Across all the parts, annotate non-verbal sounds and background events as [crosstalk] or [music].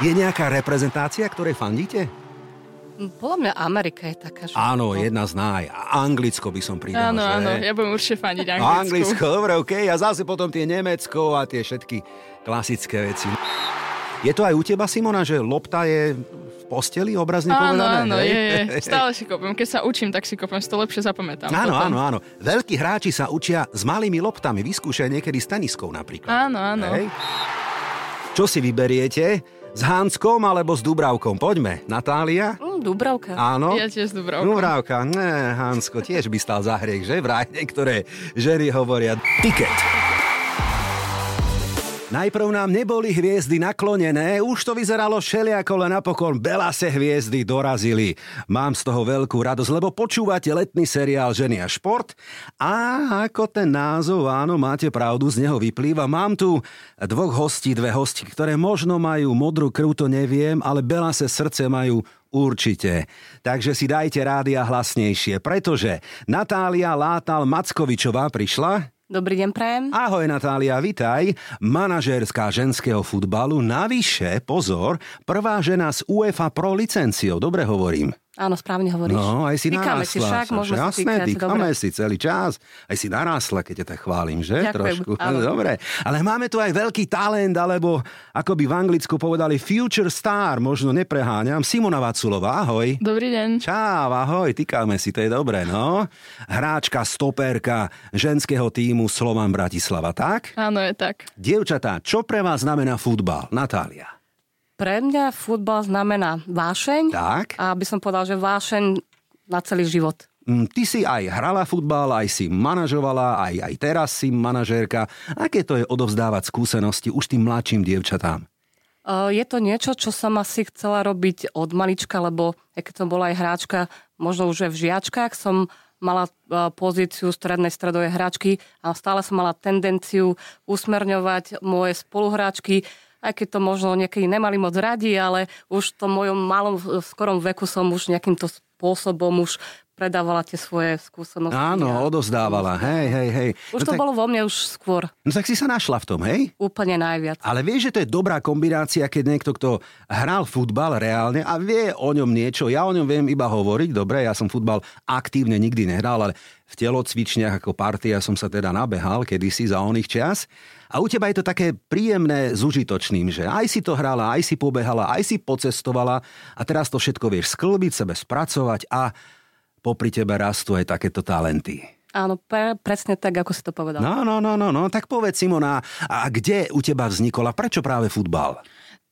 Je nejaká reprezentácia, ktorej fandíte? Podľa mňa Amerika je taká, že... Áno, jedna z naj. A Anglicko by som pridal, Áno, že? áno, ja budem určite fandiť Anglicku. Anglicko, dobre, okej. A zase potom tie Nemecko a tie všetky klasické veci. Je to aj u teba, Simona, že lopta je v posteli, obrazne Áno, povedané? áno, hej? je, je. [laughs] Stále si kopem. Keď sa učím, tak si kopem, si to lepšie zapamätám. Áno, potom. áno, áno. Veľkí hráči sa učia s malými loptami. Vyskúšaj niekedy s teniskou napríklad. Áno, áno. Hej. Čo si vyberiete? S Hanskom alebo s Dubravkom? Poďme. Natália? Mm, Dubravka. Áno? Ja tiež Dubravka. Dubravka. Ne, Hansko tiež by stal za hriech, že? Vraj niektoré ženy hovoria. Tiket. Najprv nám neboli hviezdy naklonené, už to vyzeralo všeliako, len napokon belase hviezdy dorazili. Mám z toho veľkú radosť, lebo počúvate letný seriál Ženy a šport a ako ten názov, áno, máte pravdu, z neho vyplýva. Mám tu dvoch hostí, dve hosti, ktoré možno majú modrú krv, to neviem, ale belase srdce majú Určite. Takže si dajte rádia hlasnejšie, pretože Natália Látal Mackovičová prišla. Dobrý deň, prajem. Ahoj Natália, vitaj. Manažérská ženského futbalu. Navyše, pozor, prvá žena s UEFA Pro licenciou. Dobre hovorím. Áno, správne hovoríš. No, aj si Týkame si narásla. však, môžeme si Jasné, týkať, týkame dobre. si celý čas. Aj si narásla, keď ťa tak chválim, že? Ďakujem, Trošku. áno. [laughs] Dobre. Ale máme tu aj veľký talent, alebo ako by v Anglicku povedali future star, možno nepreháňam. Simona Vaculová, ahoj. Dobrý deň. Čau, ahoj, týkame si, to je dobré, no. Hráčka, stoperka ženského týmu Slovan Bratislava, tak? Áno, je tak. Dievčatá, čo pre vás znamená futbal? Natália. Pre mňa futbal znamená vášeň. Tak. A by som povedal, že vášeň na celý život. Mm, Ty si aj hrala futbal, aj si manažovala, aj, aj teraz si manažérka. Aké to je odovzdávať skúsenosti už tým mladším dievčatám? Uh, Je to niečo, čo som asi chcela robiť od malička, lebo keď som bola aj hráčka, možno už aj v žiačkách som mala uh, pozíciu strednej stredovej hráčky a stále som mala tendenciu usmerňovať moje spoluhráčky, aj keď to možno niekedy nemali moc radi, ale už v tom mojom malom, skorom veku som už nejakýmto spôsobom už predávala tie svoje skúsenosti. Áno, a- odovzdávala, hej, hej, hej. Už no to tak, bolo vo mne už skôr No tak si sa našla v tom, hej? úplne najviac. Ale vieš, že to je dobrá kombinácia, keď niekto, kto hral futbal reálne a vie o ňom niečo. Ja o ňom viem iba hovoriť, dobre, ja som futbal aktívne nikdy nehral, ale v telocvičniach ako partia som sa teda nabehal kedysi za oných čas. A u teba je to také príjemné s užitočným, že aj si to hrala, aj si pobehala, aj si pocestovala a teraz to všetko vieš sklbiť, sebe spracovať a popri tebe rastú aj takéto talenty. Áno, pre, presne tak, ako si to povedal. No, no, no, no, no, tak povedz Simona, a kde u teba vznikol a prečo práve futbal?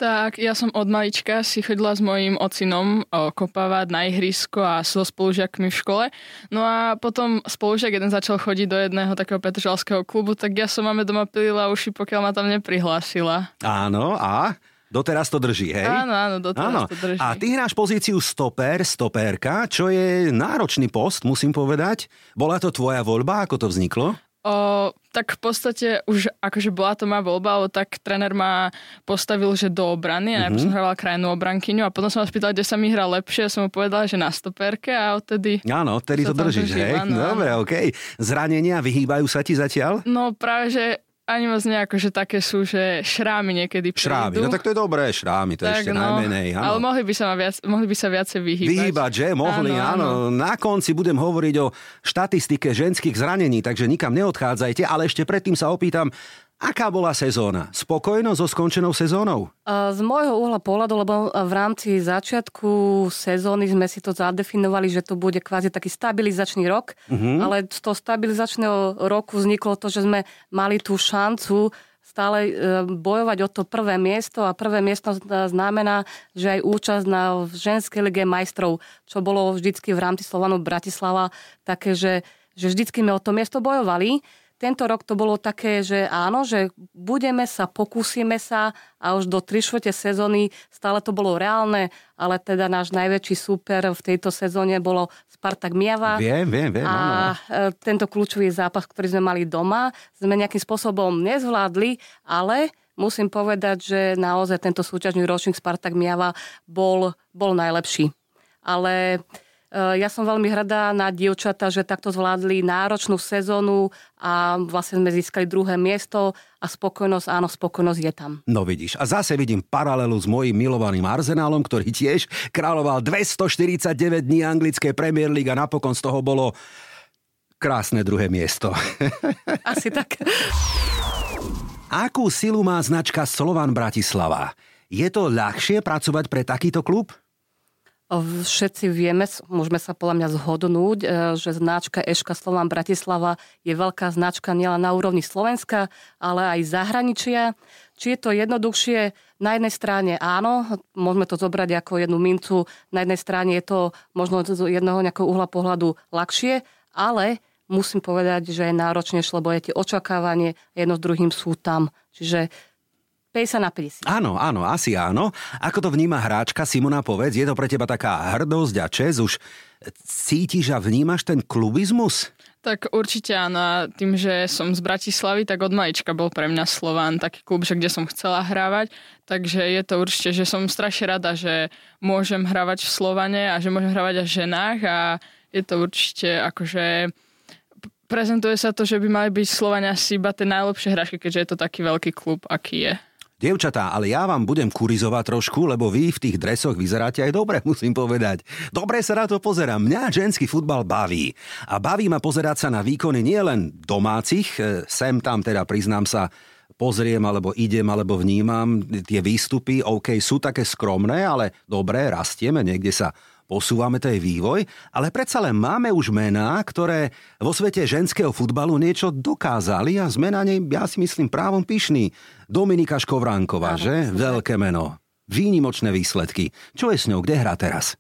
Tak, ja som od malička si chodila s mojím ocinom kopávať na ihrisko a so spolužiakmi v škole. No a potom spolužiak jeden začal chodiť do jedného takého petržalského klubu, tak ja som máme doma pilila uši, pokiaľ ma tam neprihlásila. Áno, a doteraz to drží, hej? Áno, áno, doteraz Áno. to drží. A ty hráš pozíciu stoper, stopérka, čo je náročný post, musím povedať. Bola to tvoja voľba, ako to vzniklo? O, tak v podstate už akože bola to moja voľba, ale tak tréner ma postavil, že do obrany a najprv som hrávala krajnú obrankyňu a potom som ma spýtal, kde sa mi hrá lepšie a som mu povedala, že na stoperke a odtedy... Áno, odtedy to držíš, hej? áno, Dobre, okej. Zranenia vyhýbajú sa ti zatiaľ? No práve, že ani moc nejako, že také sú, že šrámy niekedy Šrámy, prídu. no tak to je dobré, šrámy, to je ešte najmenej. Áno. Ale mohli by sa, ma viac, mohli by sa viacej vyhýbať. Vyhýbať, že? Mohli, áno, áno. Na konci budem hovoriť o štatistike ženských zranení, takže nikam neodchádzajte, ale ešte predtým sa opýtam, aká bola sezóna? Spokojno so skončenou sezónou? Z môjho uhla pohľadu, lebo v rámci začiatku sezóny sme si to zadefinovali, že to bude kvázi taký stabilizačný rok, Mhm. ale z toho stabilizačného roku vzniklo to, že sme mali tú šancu stále e, bojovať o to prvé miesto a prvé miesto znamená, že aj účasť na ženskej lige majstrov, čo bolo vždycky v rámci Slovanu Bratislava, také, že, že vždycky sme o to miesto bojovali. Tento rok to bolo také, že áno, že budeme sa, pokúsime sa a už do 3 štvrte sezóny stále to bolo reálne, ale teda náš najväčší súper v tejto sezóne bolo Spartak Miava. Viem, viem, viem. áno. A e, tento kľúčový zápas, ktorý sme mali doma, sme nejakým spôsobom nezvládli, ale musím povedať, že naozaj tento súťažný ročník Spartak Miava bol, bol najlepší. Ale ja som veľmi hrdá na dievčata, že takto zvládli náročnú sezónu a vlastne sme získali druhé miesto a spokojnosť, áno, spokojnosť je tam. No vidíš, a zase vidím paralelu s mojim milovaným Arsenálom, ktorý tiež kráľoval 249 dní anglické Premier League a napokon z toho bolo krásne druhé miesto. [laughs] Asi tak. Akú silu má značka Slovan Bratislava? Je to ľahšie pracovať pre takýto klub? Všetci vieme, môžeme sa podľa mňa zhodnúť, e, že značka Eška Slovan Bratislava je veľká značka nielen na úrovni Slovenska, ale aj zahraničia. Či je to jednoduchšie? Na jednej strane áno, môžeme to zobrať ako jednu mincu. Na jednej strane je to možno z jedného nejakého uhla pohľadu ľahšie, ale musím povedať, že je náročnejšie, lebo je tie očakávanie jedno s druhým sú tam. Čiže 50 na 50. Áno, áno, asi áno. Ako to vníma hráčka Simona Povedz? Je to pre teba taká hrdosť a čes? Už cítiš a vnímaš ten klubizmus? Tak určite áno. Tým, že som z Bratislavy, tak od malička bol pre mňa Slován taký klub, že kde som chcela hrávať. Takže je to určite, že som strašne rada, že môžem hrávať v Slovane a že môžem hrávať aj v ženách a je to určite akože prezentuje sa to, že by mali byť Slovania asi iba tie najlepšie hráčky, keďže je to taký veľký klub, aký je. Dievčatá, ale ja vám budem kurizovať trošku, lebo vy v tých dresoch vyzeráte aj dobre, [laughs] musím povedať. Dobre sa na to pozerám. Mňa ženský futbal baví. A baví ma pozerať sa na výkony nielen domácich, e, sem tam teda priznám sa, pozriem, alebo idem, alebo vnímam tie výstupy, OK, sú také skromné, ale dobre, rastieme, niekde sa posúvame, to je vývoj, ale predsa len máme už mená, ktoré vo svete ženského futbalu niečo dokázali a sme na nej, ja si myslím, právom pyšný. Dominika Škovránková, že? Veľké meno. Výnimočné výsledky. Čo je s ňou? Kde hrá teraz?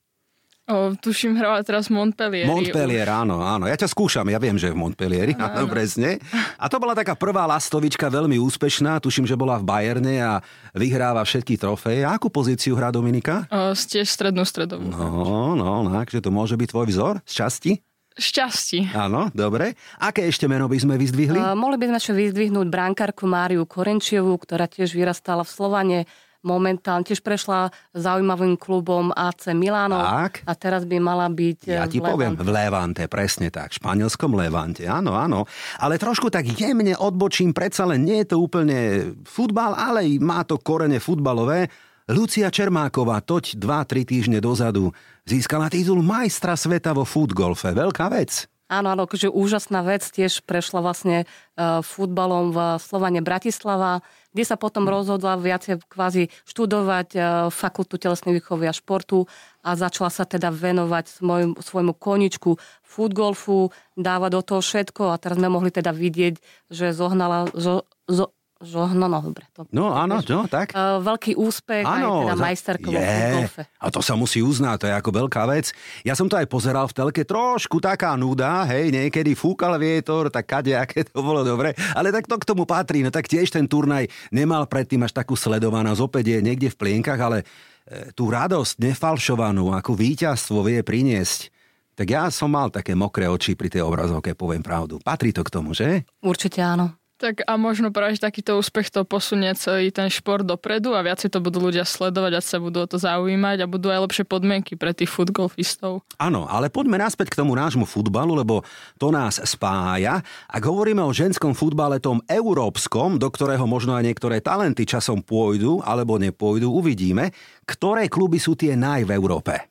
O, tuším, hrala teraz Montpellier. Montpellier, áno, áno. Ja ťa skúšam, ja viem, že v Montpellieri, áno, áno, presne. A to bola taká prvá lastovička, veľmi úspešná. Tuším, že bola v Bayerne a vyhráva všetky trofeje. A akú pozíciu hrá Dominika? O, tiež strednú stredovú. No, no, no, takže to môže byť tvoj vzor z časti? Šťastí. Áno, dobre. Aké ešte meno by sme vyzdvihli? Uh, mohli by sme ešte vyzdvihnúť brankárku Máriu Korenčiovú, ktorá tiež vyrastala v Slovane momentálne tiež prešla zaujímavým klubom AC Milano tak. a teraz by mala byť Ja ti v poviem, v Levante, presne tak, v španielskom Levante, áno, áno. Ale trošku tak jemne odbočím, predsa len nie je to úplne futbal, ale má to korene futbalové. Lucia Čermáková toť 2-3 týždne dozadu získala titul majstra sveta vo futgolfe. Veľká vec. Áno, áno, akože úžasná vec, tiež prešla vlastne uh, futbalom v Slovane Bratislava, kde sa potom rozhodla viacej kvázi študovať uh, fakultu telesnej výchovy a športu a začala sa teda venovať svojmu, svojmu koničku futgolfu, dávať do toho všetko a teraz sme mohli teda vidieť, že zohnala, zo, zo, Žo, no, no, dobre. To, no áno, no, tak. Uh, veľký úspech áno, aj teda majsterkovo v golfe. A to sa musí uznať, to je ako veľká vec. Ja som to aj pozeral v telke, trošku taká nuda, hej, niekedy fúkal vietor, tak kade, aké to bolo dobre. Ale tak to k tomu patrí, no tak tiež ten turnaj nemal predtým až takú sledovanosť, opäť je niekde v plienkach, ale e, tú radosť nefalšovanú, ako víťazstvo vie priniesť, tak ja som mal také mokré oči pri tej obrazovke, poviem pravdu. Patrí to k tomu, že? Určite áno. Tak a možno práve takýto úspech to posunie celý ten šport dopredu a viacej to budú ľudia sledovať a sa budú o to zaujímať a budú aj lepšie podmienky pre tých futgolfistov. Áno, ale poďme naspäť k tomu nášmu futbalu, lebo to nás spája. Ak hovoríme o ženskom futbale tom európskom, do ktorého možno aj niektoré talenty časom pôjdu alebo nepôjdu, uvidíme, ktoré kluby sú tie naj v Európe.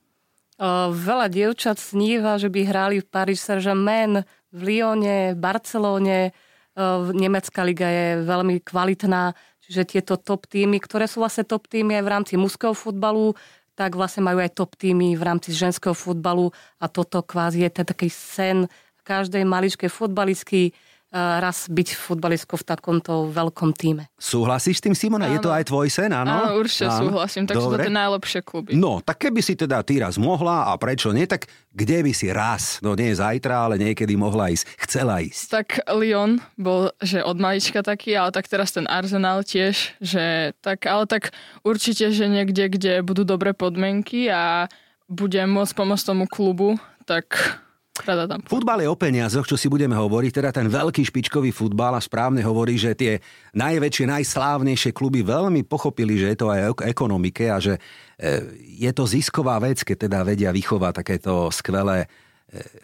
Veľa dievčat sníva, že by hrali v Paris Saint-Germain, v Lyone, v Barcelóne, Nemecká liga je veľmi kvalitná, čiže tieto top týmy, ktoré sú vlastne top týmy aj v rámci mužského futbalu, tak vlastne majú aj top týmy v rámci ženského futbalu a toto kvázi je ten taký sen každej maličkej futbalistky, raz byť futbalistkou v takomto veľkom týme. Súhlasíš s tým, Simona? Áno. Je to aj tvoj sen, áno? Áno, určite áno. súhlasím, takže Dobre. to je najlepšie kluby. No, tak keby si teda ty raz mohla a prečo nie, tak kde by si raz, no nie zajtra, ale niekedy mohla ísť, chcela ísť? Tak Lyon bol, že od malička taký, ale tak teraz ten Arsenal tiež, že tak, ale tak určite, že niekde, kde budú dobré podmienky a budem môcť pomôcť tomu klubu, tak Rada tam. Futbal je o peniazoch, čo si budeme hovoriť, teda ten veľký špičkový futbal a správne hovorí, že tie najväčšie, najslávnejšie kluby veľmi pochopili, že je to aj o ekonomike a že e, je to zisková vec, keď teda vedia vychovať takéto skvelé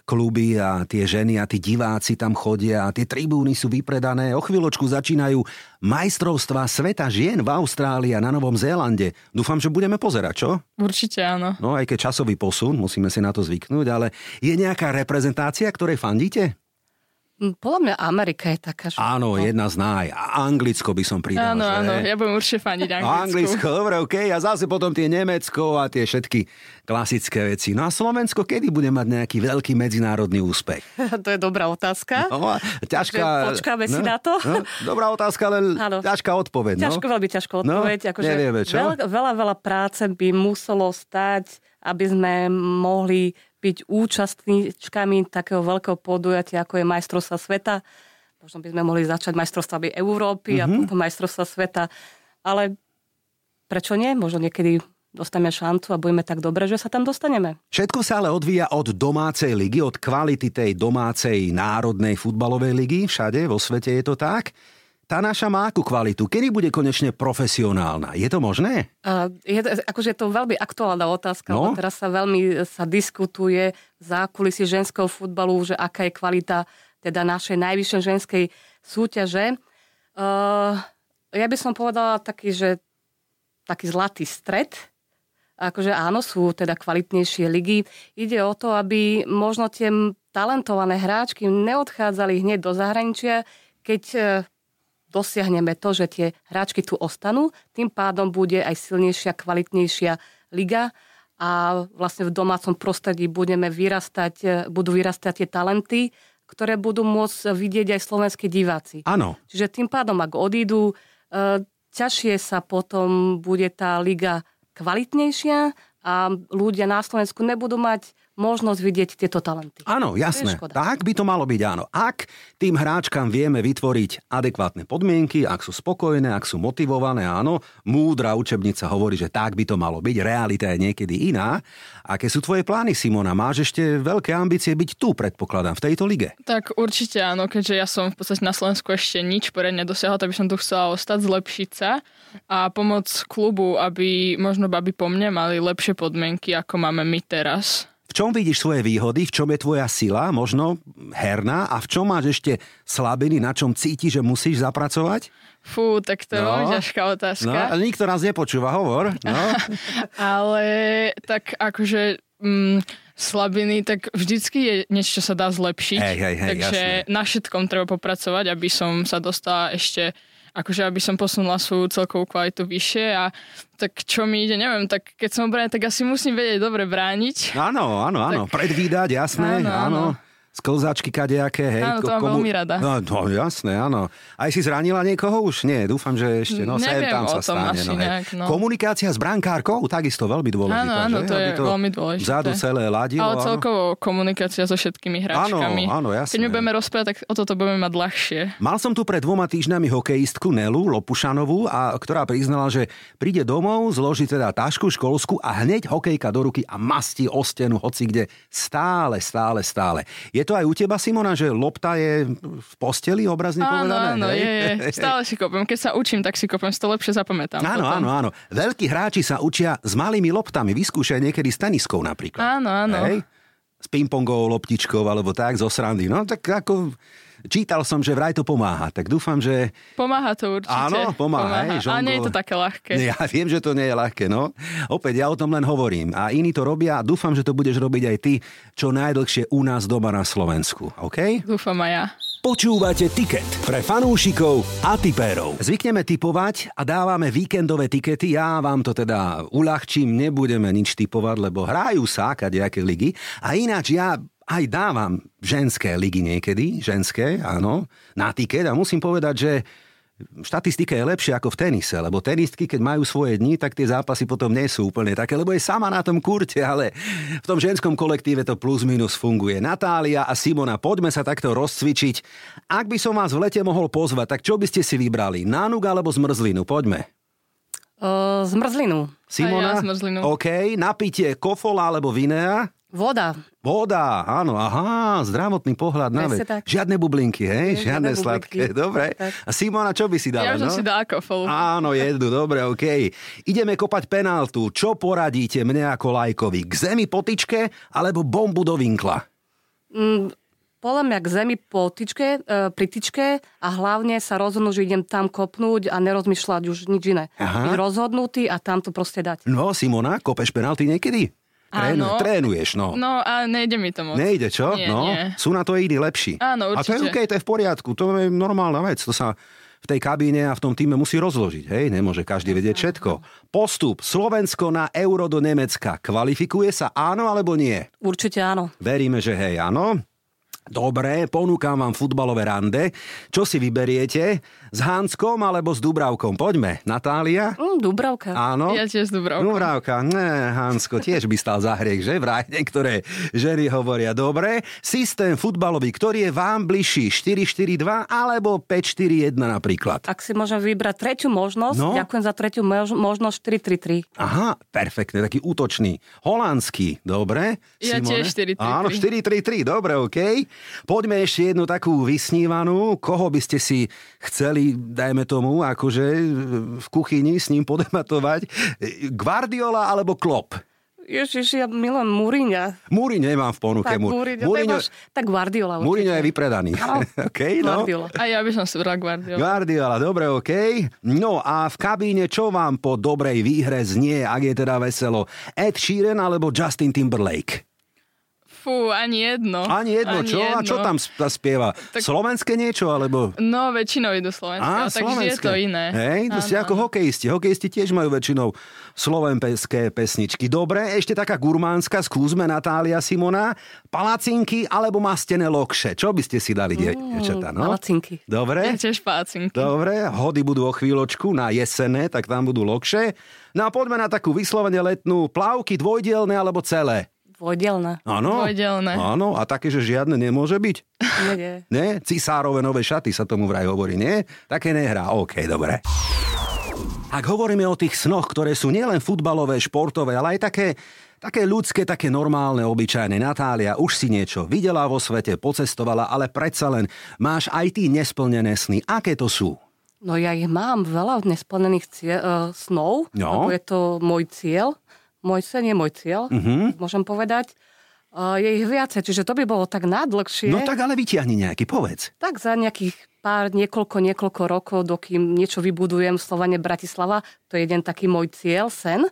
kluby a tie ženy a tí diváci tam chodia a tie tribúny sú vypredané. O chvíľočku začínajú majstrovstva sveta žien v Austrálii a na Novom Zélande. Dúfam, že budeme pozerať, čo? Určite áno. No aj keď časový posun, musíme si na to zvyknúť, ale je nejaká reprezentácia, ktorej fandíte? Podľa mňa Amerika je taká, že... Áno, jedna z naj. Anglicko by som pridal, Áno, že? áno, ja budem určite fandiť Anglicku. Anglicko, dobre, OK. A zase potom tie Nemecko a tie všetky klasické veci. No a Slovensko kedy bude mať nejaký veľký medzinárodný úspech? [laughs] to je dobrá otázka. No, ťažká... Že počkáme no, si na to. No, dobrá otázka, ale [laughs] Áno. ťažká odpoveď. No? Ťažko, veľmi ťažko odpoveď. No, akože nevieme, čo? Veľa, veľa, veľa práce by muselo stať, aby sme mohli byť účastníčkami takého veľkého podujatia, ako je majstrovstva sveta. Možno by sme mohli začať majstrovstvami Európy mm-hmm. a potom majstrovstva sveta. Ale prečo nie? Možno niekedy dostaneme šancu a budeme tak dobre, že sa tam dostaneme. Všetko sa ale odvíja od domácej ligy, od kvality tej domácej národnej futbalovej ligy. Všade vo svete je to tak. Tá naša má akú kvalitu? Kedy bude konečne profesionálna? Je to možné? Uh, je, to- akože je to veľmi aktuálna otázka, No. lebo teraz sa veľmi sa diskutuje v zákulisí ženského futbalu, že aká je kvalita teda našej najvyššej ženskej súťaže. Uh, ja by som povedala taký, že taký zlatý stred. Akože áno, sú teda kvalitnejšie ligy. Ide o to, aby možno tie talentované hráčky neodchádzali hneď do zahraničia, keď eh, dosiahneme to, že tie hráčky tu ostanú, tým pádom bude aj silnejšia, kvalitnejšia liga a vlastne v domácom prostredí budeme vyrastať, e, budú vyrastať tie talenty, ktoré budú môcť vidieť aj slovenskí diváci. Áno. Čiže tým pádom, ak odídu, e, ťažšie sa potom bude tá liga kvalitnejšia a ľudia na Slovensku nebudú mať možnosť vidieť tieto talenty. Áno, jasné. Tak by to malo byť, áno. Ak tým hráčkam vieme vytvoriť adekvátne podmienky, ak sú spokojné, ak sú motivované, áno, múdra učebnica hovorí, že tak by to malo byť, realita je niekedy iná. Aké sú tvoje plány, Simona? Máš ešte veľké ambície byť tu, predpokladám, v tejto lige? Tak určite áno, keďže ja som v podstate na Slovensku ešte nič poriadne dosiahla, tak by som tu chcela ostať, zlepšiť sa a pomôcť klubu, aby možno aby po mne mali lepšie podmienky, ako máme my teraz. Čom vidíš svoje výhody, v čom je tvoja sila, možno herná, a v čom máš ešte slabiny, na čom cítiš, že musíš zapracovať? Fú, tak to je No. veľmi ťažká otázka. No, ale nikto nás nepočúva, hovor. No. [laughs] Ale tak akože mm, slabiny, tak vždycky je niečo, čo sa dá zlepšiť. Hej, hej, hej, Takže jasné. na všetkom treba popracovať, aby som sa dostala ešte akože aby som posunula svoju celkovú kvalitu vyššie a tak čo mi ide, neviem, tak keď som obraný, tak asi musím vedieť dobre brániť. Áno, áno, áno. Predvídať, jasné, Áno, áno. áno. Sklzačky kadejaké, hej. Áno, to mám veľmi rada. No, no, jasné, áno. Aj si zranila niekoho už? Nie, dúfam, že ešte. No, sem Neviem tam sa stane. no, nejak, no. Komunikácia s brankárkou, takisto veľmi dôležitá. Áno, áno, že? to Aby je veľmi dôležité. Vzadu celé ladilo. Ale áno. celkovo komunikácia so všetkými hráčkami. Áno, áno, jasné. Keď my budeme rozprávať, tak o toto budeme mať ľahšie. Mal som tu pred dvoma týždňami hokejistku Nelu Lopušanovú, a, ktorá priznala, že príde domov, zloží teda tašku školskú a hneď hokejka do ruky a mastí o stenu, hoci kde stále, stále, stále. Je to aj u teba, Simona, že lopta je v posteli, obrazne Áno, povedané? áno, hej? je, je. [laughs] Stále si kopem. Keď sa učím, tak si kopem, to lepšie zapamätám. Áno, potom. áno, áno. Veľkí hráči sa učia s malými loptami. Vyskúšaj niekedy s teniskou napríklad. Áno, áno. Hej? S pingpongovou loptičkou alebo tak, zo srandy. No tak ako... Čítal som, že vraj to pomáha, tak dúfam, že... Pomáha to určite. Áno, pomáha, hej, A nie je to také ľahké. Ja viem, že to nie je ľahké, no. Opäť, ja o tom len hovorím. A iní to robia a dúfam, že to budeš robiť aj ty, čo najdlhšie u nás doma na Slovensku. OK? Dúfam aj ja. Počúvate Tiket pre fanúšikov a tipérov. Zvykneme typovať a dávame víkendové tikety. Ja vám to teda uľahčím, nebudeme nič typovať, lebo hrajú sa kadejaké ligy. A ináč ja aj dávam ženské ligy niekedy, ženské, áno, na tiket a musím povedať, že štatistika je lepšia ako v tenise, lebo tenistky, keď majú svoje dni, tak tie zápasy potom nie sú úplne také, lebo je sama na tom kurte, ale v tom ženskom kolektíve to plus minus funguje. Natália a Simona, poďme sa takto rozcvičiť. Ak by som vás v lete mohol pozvať, tak čo by ste si vybrali? Nánuk alebo zmrzlinu? Poďme. Uh, zmrzlinu. Simona? Ja zmrzlinu. OK. Napitie kofola alebo vinea? Voda. Voda, áno, aha, zdravotný pohľad na vec. Žiadne bublinky, hej? Nie, Žiadne žiadne sladké, dobre. Tak. A Simona, čo by si dala, Ja no? si dala kofolu. Áno, jednu, dobre, OK. Ideme kopať penáltu. Čo poradíte mne ako lajkovi? K zemi po tyčke alebo bombu do vinkla? Mm, podľa mňa k zemi po tyčke, e, pri tyčke a hlavne sa rozhodnú, že idem tam kopnúť a nerozmýšľať už nič iné. Aha. Byť rozhodnutý a tam to proste dať. No, Simona, kopeš penálty niekedy? Áno. trénuješ, no. No a nejde mi to moc. Nejde, čo? Nie, no, nie. sú na to iní lepší. Áno, A to je určite. OK, to je v poriadku, to je normálna vec. To sa v tej kabíne a v tom týme musí rozložiť. Hej, nemôže každý vedieť všetko. Postup Slovensko na euro do Nemecka. Kvalifikuje sa áno alebo nie? Určite áno. Veríme, že hej, áno. Dobre, ponúkam vám futbalové rande. Čo si vyberiete? S Hanskom alebo s Dubravkom? Poďme. Natália? Mm, Dubravka. Áno. Ja tiež s Dubravkou. Dubravka, ne, Hansko, tiež by stal za hriech, že? Vraj niektoré ženy hovoria, dobre. Systém futbalový, ktorý je vám bližší, 4-4-2 alebo 5-4-1 napríklad? Ak si môžem vybrať tretiu možnosť, No. ďakujem za tretiu mož- možnosť 4-3-3. Aha, perfektne, taký útočný. Holandský, dobre. Ja Simone? tiež 4-3-3. Áno, 4-3-3, dobre, OK. Poďme ešte jednu takú vysnívanú. Koho by ste si chceli, dajme tomu, akože v kuchyni s ním podebatovať? Guardiola alebo Klopp? Ježiš, ja milujem Múriňa. Múriňo nemám v ponuke. Tak Múriňo, Múriňo, tak Guardiola určite. Je vypredaný. Áno, [laughs] OK, no. Guardiola. A ja by som si bral Guardiola. Guardiola, dobre, OK. No a v kabíne čo vám po dobrej výhre znie, ak je teda veselo? Ed Sheeran alebo Justin Timberlake? Fú, ani jedno. Ani jedno, čo? A čo tam sp- spieva? Tak- Slovenské niečo, alebo... No, väčšinou idú slovenské, Á, ale tak vždy je to iné. Hej, to ste ako hokejisti. Hokejisti tiež majú väčšinou slovenské pesničky. Dobre, ešte taká gurmánska, skúsme Natália Simona. Palacinky alebo mastené lokše? Čo by ste si dali, die- dievčatá? No? palacinky. Ja Dobre? tiež pácinky. Dobre, hody budú o chvíľočku na jesené, tak tam budú lokše. No a poďme na takú vyslovene letnú plavky dvojdielne alebo celé. Dvojdelná. Áno? Dvojdielne. Áno, a také, že žiadne nemôže byť? Nie, nie. Nie? Cisárove nové šaty sa tomu vraj hovorí, nie? Také nehrá. OK, dobre. Ak hovoríme o tých snoch, ktoré sú nielen futbalové, športové, ale aj také, také ľudské, také normálne, obyčajné. Natália, už si niečo videla vo svete, pocestovala, ale predsa len máš aj ty nesplnené sny. Aké to sú? No ja ich mám veľa nesplnených cie- uh, snov, No. lebo je to môj cieľ. Môj sen je môj cieľ, Mhm. môžem povedať. Uh, je ich viacej, čiže to by bolo tak nadlhšie. No tak ale vyťahni nejaký, povedz. Tak za nejakých pár, niekoľko, niekoľko rokov, dokým niečo vybudujem v Slovane Bratislava, to je jeden taký môj cieľ, sen,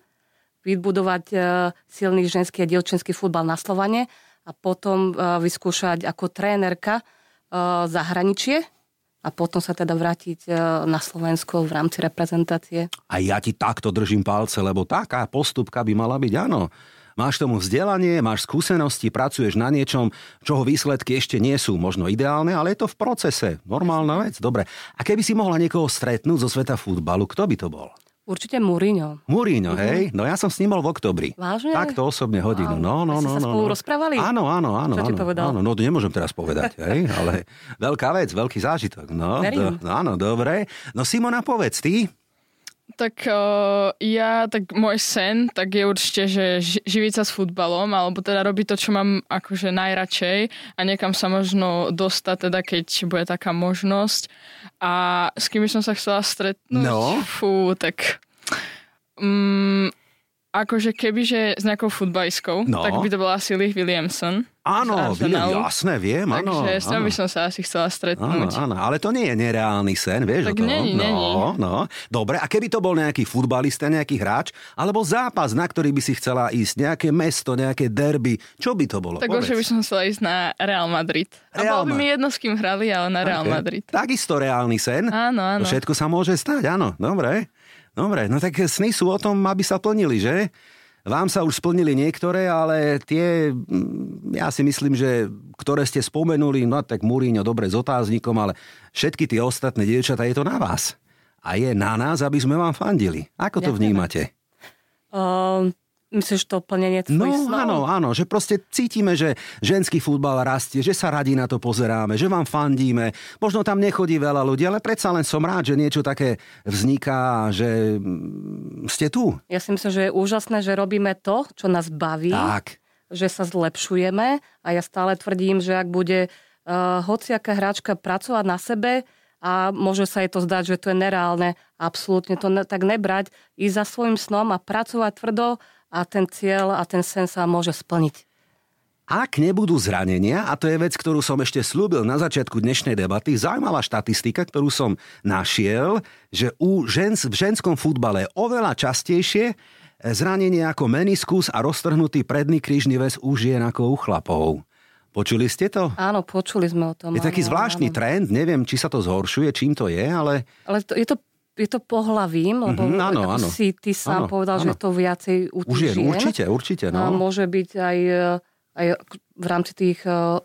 vybudovať uh, silný ženský a dievčenský futbal na Slovane a potom uh, vyskúšať ako trénerka uh, zahraničie a potom sa teda vrátiť uh, na Slovensko v rámci reprezentácie. A ja ti takto držím palce, lebo taká postupka by mala byť, áno. Máš tomu vzdelanie, máš skúsenosti, pracuješ na niečom, čoho výsledky ešte nie sú možno ideálne, ale je to v procese. Normálna vec, dobre. A keby si mohla niekoho stretnúť zo sveta futbalu, kto by to bol? Určite Mourinho. Mourinho, hej? No ja som s ním bol v oktobri. Vážne? Takto osobne hodinu. No, no, Ste no, sa no, spolu no. rozprávali? Áno, áno, áno. Čo áno, povedal? Áno, no to nemôžem teraz povedať, [laughs] hej? Ale veľká vec, veľký zážitok. No, Verím. do, áno, dobre. No Simona, povedz, ty? Tak uh, ja, tak môj sen, tak je určite, že ži- živiť sa s futbalom, alebo teda robiť to, čo mám akože najradšej a niekam sa možno dostať, teda keď bude taká možnosť. A s kým by som sa chcela stretnúť? No. Fú, tak... Um, akože kebyže s nejakou futbalistkou, No. tak by to bola asi Lee Williamson. Áno, William, jasné, viem, áno. Takže s áno. by som sa asi chcela stretnúť. áno, ale to nie je nereálny sen, vieš Tak o tom? není, no, není. no. Dobre, a keby to bol nejaký futbalista, nejaký hráč, alebo zápas, na ktorý by si chcela ísť, nejaké mesto, nejaké derby, čo by to bolo? Tak určite by som chcela ísť na Real Madrid. A Real bolo by mi jedno, s kým hrali, ale na Real Ok. Madrid. Takisto reálny sen. Áno, áno. To všetko sa môže stať, áno. Dobre. Dobre, no tak sny sú o tom, aby sa plnili, že? Vám sa už splnili niektoré, ale tie, mm, ja si myslím, že ktoré ste spomenuli, no tak Múriňo dobre s otáznikom, ale všetky tie ostatné dievčatá je to na vás. A je na nás, aby sme vám fandili. Ako to Ďakujeme. vnímate? Uh, myslíš to plnenie tvojich No snov? áno, áno, že proste cítime, že ženský futbal rastie, že sa radi na to pozeráme, že vám fandíme. Možno tam nechodí veľa ľudí, ale predsa len som rád, že niečo také vzniká, že mm, ste tu. Ja si myslím, že je úžasné, že robíme to, čo nás baví. Tak. že sa zlepšujeme a ja stále tvrdím, že ak bude uh, hociaká hráčka pracovať na sebe, a môže sa jej to zdať, že to je nereálne. Absolútne to ne, tak nebrať, ísť za svojim snom a pracovať tvrdo a ten cieľ a ten sen sa môže splniť. Ak nebudú zranenia, a to je vec, ktorú som ešte slúbil na začiatku dnešnej debaty, zaujímavá štatistika, ktorú som našiel, že u žens, v ženskom futbale oveľa častejšie zranenie ako meniskus a roztrhnutý predný krížny väz u žien ako u chlapov. Počuli ste to? Áno, počuli sme o tom. Je áno, taký zvláštny áno. trend, neviem, či sa to zhoršuje, čím to je, ale... Ale to, je to je to pohlavím, lebo mm-hmm, áno, áno. si ty sám áno, povedal, áno. že to viacej u tých žien. Určite, určite. No. A môže byť aj, aj v rámci tých, eh,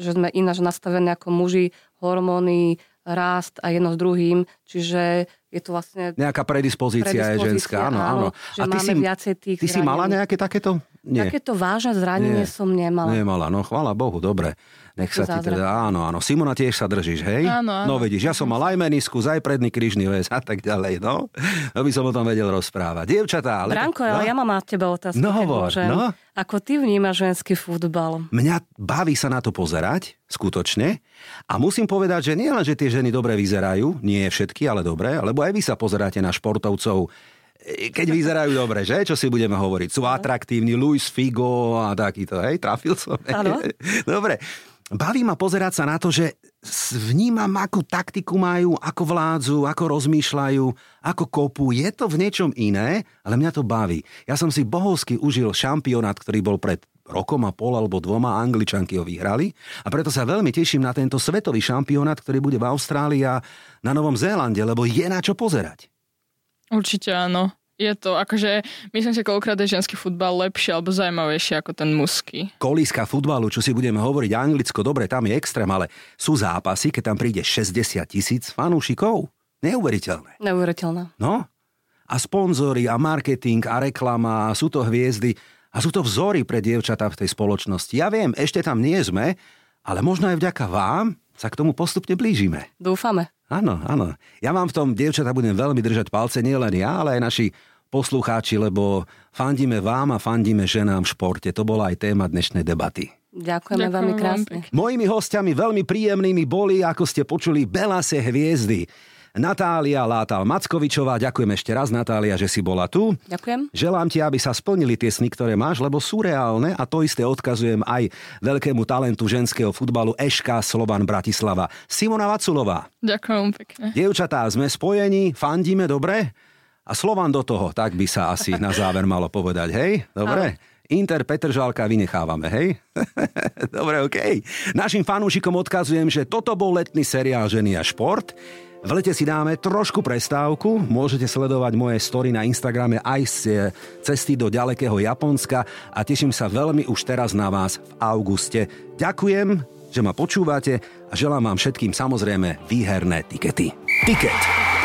že sme ináč nastavení ako muži, hormóny, rást a jedno s druhým, čiže je to vlastne... Nejaká predispozícia, predispozícia je ženská, áno, áno. Že a ty si, viacej tých Ty zranení. si mala nejaké takéto? Nie. Takéto vážne zranenie Nie. som nemala. Nemala, no chvála Bohu, dobre. Nech sa ti teda, áno, áno. Simona tiež sa držíš, hej? Áno, áno. No vidíš, ja som mal aj meniskus, aj predný krížny väz a tak ďalej, no. To by som o tom vedel rozprávať. Dievčatá, ale... Branko, ale no? ja mám na teba otázku. No hovor, no. Ako ty vnímaš ženský futbal? Mňa baví sa na to pozerať, skutočne. A musím povedať, že nie len, že tie ženy dobre vyzerajú, nie všetky, ale dobre, lebo aj vy sa pozeráte na športovcov, keď vyzerajú dobre, že? Čo si budeme hovoriť? Sú atraktívni, Luis Figo a takýto, hej? Trafil som. Áno. [laughs] dobre. Baví ma pozerať sa na to, že vnímam, akú taktiku majú, ako vládzu, ako rozmýšľajú, ako kopu. Je to v niečom iné, ale mňa to baví. Ja som si bohovsky užil šampionát, ktorý bol pred rokom a pol alebo dvoma Angličanky ho vyhrali a preto sa veľmi teším na tento svetový šampionát, ktorý bude v Austrálii a na Novom Zélande, lebo je na čo pozerať. Určite áno je to, akože myslím si, koľkokrát je ženský futbal lepší alebo zaujímavejší ako ten mužský. Kolíska futbalu, čo si budeme hovoriť anglicko, dobre, tam je extrém, ale sú zápasy, keď tam príde 60 tisíc fanúšikov. Neuveriteľné. Neuveriteľné. No, a sponzory a marketing a reklama, a sú to hviezdy a sú to vzory pre dievčatá v tej spoločnosti. Ja viem, ešte tam nie sme, ale možno aj vďaka vám sa k tomu postupne blížime. Dúfame. Áno, áno. Ja vám v tom, dievčatá, budem veľmi držať palce, nielen ja, ale aj naši poslucháči, lebo fandíme vám a fandíme ženám v športe. To bola aj téma dnešnej debaty. Ďakujeme Ďakujem veľmi krásne. Mojimi hostiami veľmi príjemnými boli, ako ste počuli, Belase hviezdy. Natália Látal Mackovičová, ďakujem ešte raz Natália, že si bola tu. Ďakujem. Želám ti, aby sa splnili tie sny, ktoré máš, lebo sú reálne a to isté odkazujem aj veľkému talentu ženského futbalu Eška Slovan Bratislava. Simona Vaculová. Ďakujem pekne. Dievčatá, sme spojení, fandíme, dobre? A Slovan do toho, tak by sa asi na záver malo povedať, hej? Dobre? Áno. Inter Petržalka vynechávame, hej? [laughs] Dobre, OK. Našim fanúšikom odkazujem, že toto bol letný seriál Ženy a šport. V lete si dáme trošku prestávku, môžete sledovať moje story na Instagrame aj z cesty do ďalekého Japonska a teším sa veľmi už teraz na vás v auguste. Ďakujem, že ma počúvate a želám vám všetkým samozrejme výherné tikety. Tiket